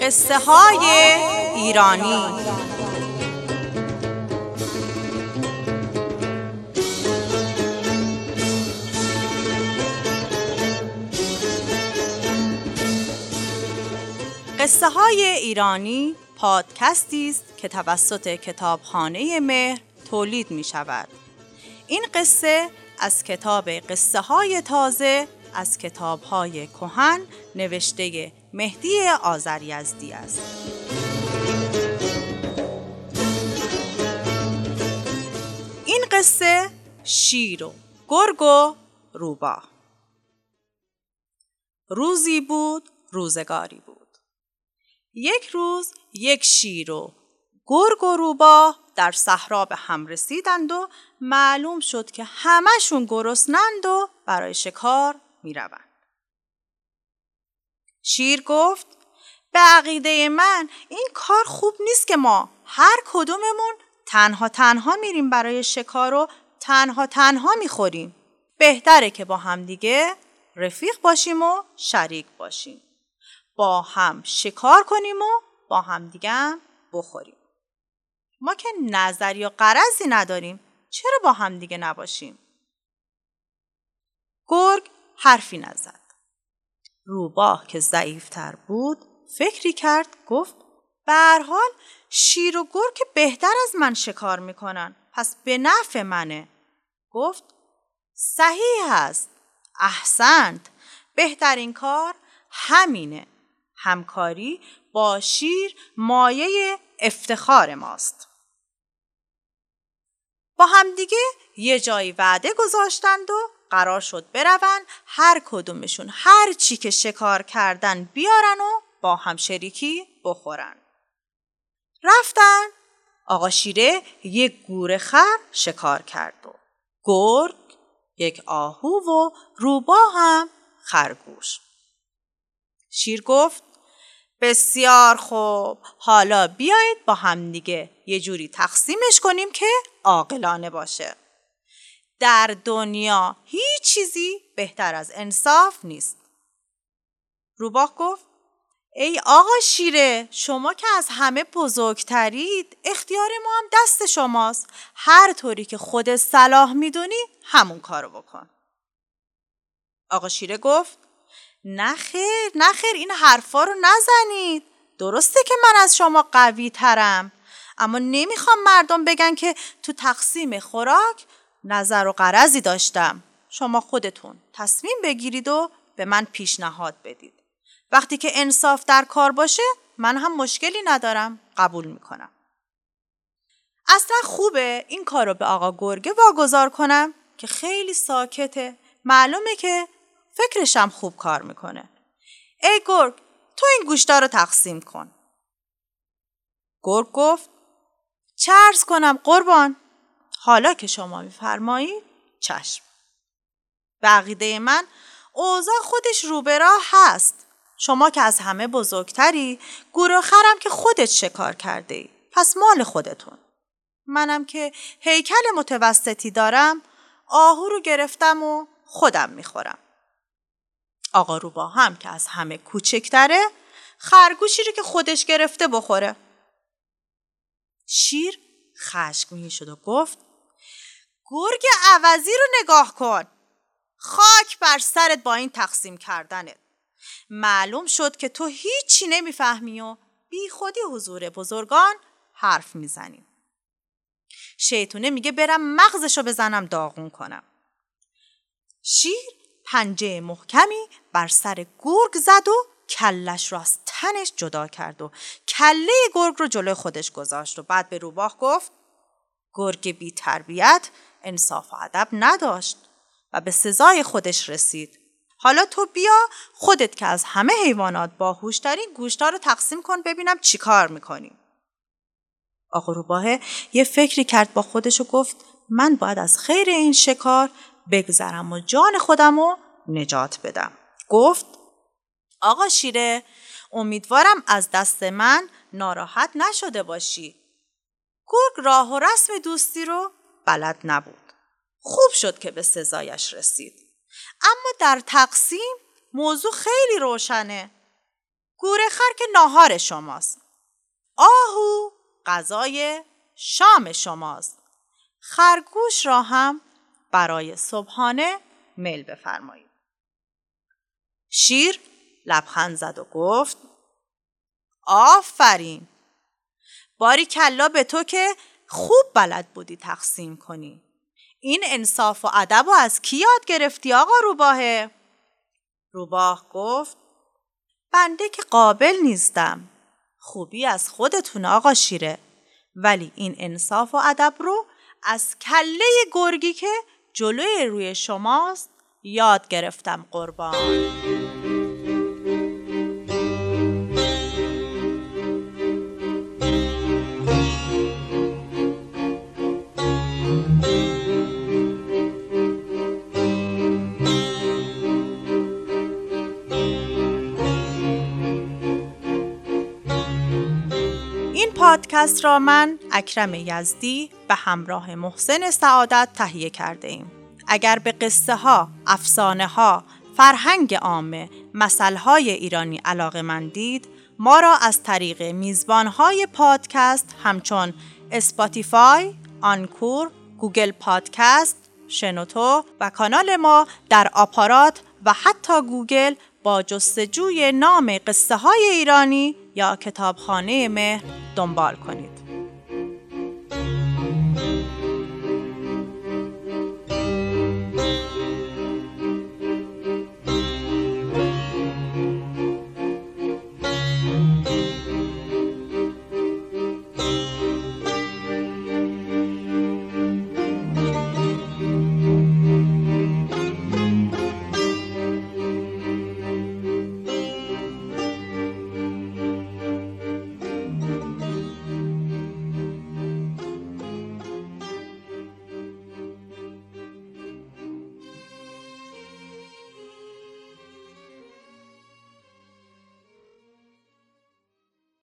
قصه های ایرانی قصه های ایرانی پادکستی است که توسط کتابخانه مهر تولید می شود. این قصه از کتاب قصه های تازه از کتاب های کهن نوشته مهدی آذریزدی است. این قصه شیر و گرگ و روباه روزی بود روزگاری بود یک روز یک شیر و گرگ و روباه در صحرا به هم رسیدند و معلوم شد که همشون گرسنند و برای شکار می‌روند. شیر گفت به عقیده من این کار خوب نیست که ما هر کدوممون تنها تنها میریم برای شکار و تنها تنها می‌خوریم. بهتره که با هم دیگه رفیق باشیم و شریک باشیم. با هم شکار کنیم و با هم دیگه بخوریم. ما که نظر یا قرضی نداریم چرا با هم دیگه نباشیم؟ گرگ حرفی نزد. روباه که ضعیفتر بود فکری کرد گفت به حال شیر و گرگ که بهتر از من شکار می‌کنن پس به نفع منه. گفت صحیح است احسنت بهترین کار همینه همکاری با شیر مایه افتخار ماست. با همدیگه یه جایی وعده گذاشتند و قرار شد بروند هر کدومشون هر چی که شکار کردن بیارن و با هم شریکی بخورن. رفتن آقا شیره یک گور خر شکار کرد و گرگ یک آهو و روبا هم خرگوش. شیر گفت بسیار خوب حالا بیایید با هم دیگه یه جوری تقسیمش کنیم که عاقلانه باشه. در دنیا هیچ چیزی بهتر از انصاف نیست. روباه گفت ای آقا شیره شما که از همه بزرگترید اختیار ما هم دست شماست. هر طوری که خود صلاح می‌دونی همون کارو بکن. آقا شیره گفت نخیر نخیر این حرفا رو نزنید. درسته که من از شما قوی ترم اما نمی‌خوام مردم بگن که تو تقسیم خوراک نظر و قرضی داشتم. شما خودتون تصمیم بگیرید و به من پیشنهاد بدید. وقتی که انصاف در کار باشه من هم مشکلی ندارم. قبول می‌کنم. اصلا خوبه این کار رو به آقا گرگه واگذار کنم که خیلی ساکته معلومه که فکرشم خوب کار می‌کنه. ای گرگ تو این گوشتا رو تقسیم کن. گرگ گفت چرز کنم قربان. حالا که شما میفرمایید چشم. بقیده من اوضاع خودش رو به راه هست. شما که از همه بزرگتری گور خرم که خودت شکار کرده ای. پس مال خودتون. منم که هیکل متوسطی دارم آهو رو گرفتم و خودم می‌خورم. آقا روبا هم که از همه کوچکتره خرگوشی رو که خودش گرفته بخوره. شیر خشمگین شد و گفت گرگ عوضی رو نگاه کن. خاک بر سرت با این تقسیم کردنت. معلوم شد که تو هیچی نمی‌فهمی و بی خودی حضور بزرگان حرف می‌زنیم شیطونه میگه برم مغزشو بزنم داغون کنم. شیر پنجه محکمی بر سر گرگ زد و کلش را از تنش جدا کرد و کله گرگ رو جلوی خودش گذاشت و بعد به روباه گفت گرگ بی تربیت انصاف و ادب نداشت و به سزای خودش رسید. حالا تو بیا خودت که از همه حیوانات باهوشترین گوشتا رو تقسیم کن ببینم چی کار می‌کنیم. آقا روباهه یه فکری کرد با خودش و گفت من باید از خیر این شکار بگذرم و جان خودم رو نجات بدم. گفت آقا شیره امیدوارم از دست من ناراحت نشده باشی. گرگ راه و رسم دوستی رو بلد نبود. خوب شد که به سزایش رسید. اما در تقسیم موضوع خیلی روشنه. گورخر که ناهار شماست آهو غذای شام شماست خرگوش را هم برای صبحانه میل بفرمایید شیر لبخند زد و گفت آفرین باری کلا به تو که خوب بلد بودی تقسیم کنی. این انصاف و ادب و از کی یاد گرفتی آقا روباهه؟ روباه گفت بنده که قابل نیستم. خوبی از خودتون آقا شیره. ولی این انصاف و ادب رو از کله گرگی که جلوی روی شماست یاد گرفتم قربان. پادکست را من اکرم یزدی به همراه محسن سعادت تهیه کرده ایم. اگر به قصه ها، افسانه ها، فرهنگ عامه، مثل های ایرانی علاقه مندید، ما را از طریق میزبان های پادکست همچون اسپاتیفای، آنکور، گوگل پادکست، شنوتو و کانال ما در آپارات و حتی گوگل با جستجوی نام قصه های ایرانی یا کتابخانه مهر دنبال کنید.